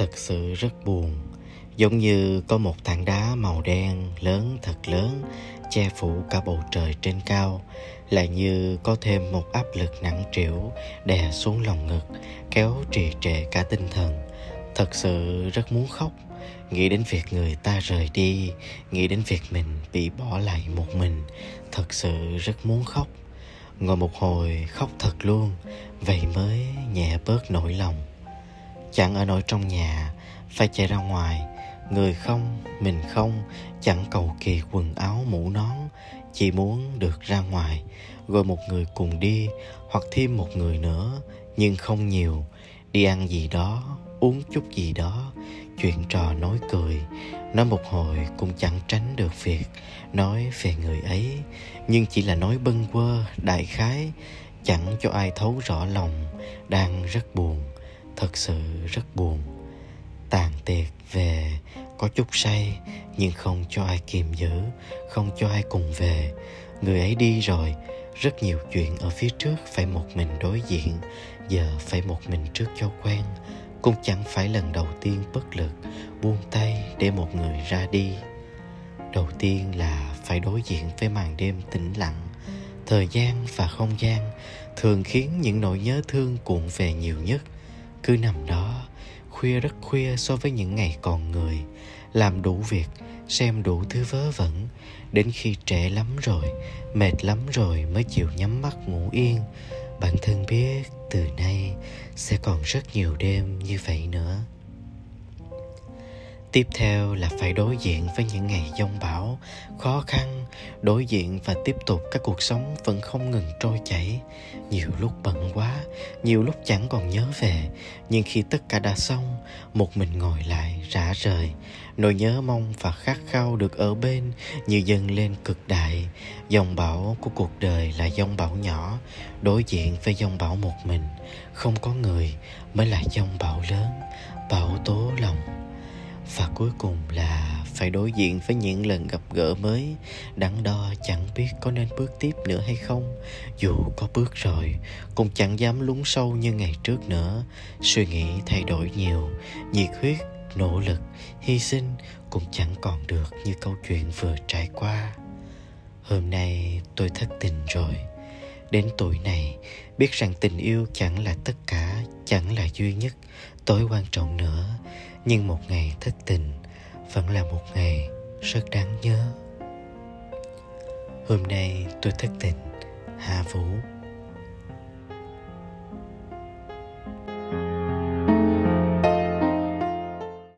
thật sự rất buồn. Giống như có một tảng đá màu đen lớn thật lớn che phủ cả bầu trời trên cao, lại như có thêm một áp lực nặng trĩu đè xuống lòng ngực, kéo trì trệ cả tinh thần. Thật sự rất muốn khóc. Nghĩ đến việc người ta rời đi, nghĩ đến việc mình bị bỏ lại một mình, thật sự rất muốn khóc. Ngồi một hồi khóc thật luôn, vậy mới nhẹ bớt nỗi lòng chẳng ở nổi trong nhà, phải chạy ra ngoài. Người không, mình không, chẳng cầu kỳ quần áo mũ nón, chỉ muốn được ra ngoài, gọi một người cùng đi, hoặc thêm một người nữa, nhưng không nhiều. Đi ăn gì đó, uống chút gì đó, chuyện trò nói cười. Nói một hồi cũng chẳng tránh được việc, nói về người ấy. Nhưng chỉ là nói bâng quơ, đại khái, chẳng cho ai thấu rõ lòng, đang rất buồn thật sự rất buồn. Tàn tiệc về, có chút say, nhưng không cho ai kìm giữ, không cho ai cùng về. Người ấy đi rồi, rất nhiều chuyện ở phía trước phải một mình đối diện, giờ phải một mình trước cho quen. Cũng chẳng phải lần đầu tiên bất lực, buông tay để một người ra đi. Đầu tiên là phải đối diện với màn đêm tĩnh lặng, thời gian và không gian thường khiến những nỗi nhớ thương cuộn về nhiều nhất cứ nằm đó, khuya rất khuya so với những ngày còn người, làm đủ việc, xem đủ thứ vớ vẩn. Đến khi trễ lắm rồi, mệt lắm rồi mới chịu nhắm mắt ngủ yên. Bản thân biết từ nay sẽ còn rất nhiều đêm như vậy nữa tiếp theo là phải đối diện với những ngày giông bão, khó khăn, đối diện và tiếp tục các cuộc sống vẫn không ngừng trôi chảy. Nhiều lúc bận quá, nhiều lúc chẳng còn nhớ về, nhưng khi tất cả đã xong, một mình ngồi lại rã rời. Nỗi nhớ mong và khát khao được ở bên như dâng lên cực đại. Dòng bão của cuộc đời là dòng bão nhỏ, đối diện với dòng bão một mình. Không có người mới là dòng bão lớn cuối cùng là phải đối diện với những lần gặp gỡ mới. Đắn đo chẳng biết có nên bước tiếp nữa hay không. Dù có bước rồi, cũng chẳng dám lún sâu như ngày trước nữa. Suy nghĩ thay đổi nhiều, nhiệt huyết, nỗ lực, hy sinh cũng chẳng còn được như câu chuyện vừa trải qua. Hôm nay tôi thất tình rồi đến tuổi này, biết rằng tình yêu chẳng là tất cả, chẳng là duy nhất, tối quan trọng nữa. Nhưng một ngày thất tình vẫn là một ngày rất đáng nhớ. Hôm nay tôi thất tình, hà vũ.